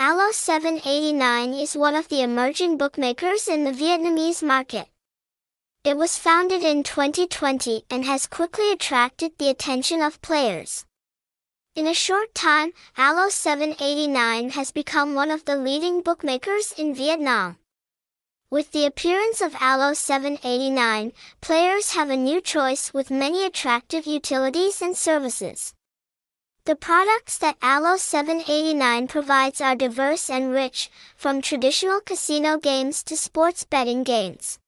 Alo 789 is one of the emerging bookmakers in the Vietnamese market. It was founded in 2020 and has quickly attracted the attention of players. In a short time, Alo 789 has become one of the leading bookmakers in Vietnam. With the appearance of Alo 789, players have a new choice with many attractive utilities and services. The products that Alo 789 provides are diverse and rich, from traditional casino games to sports betting games.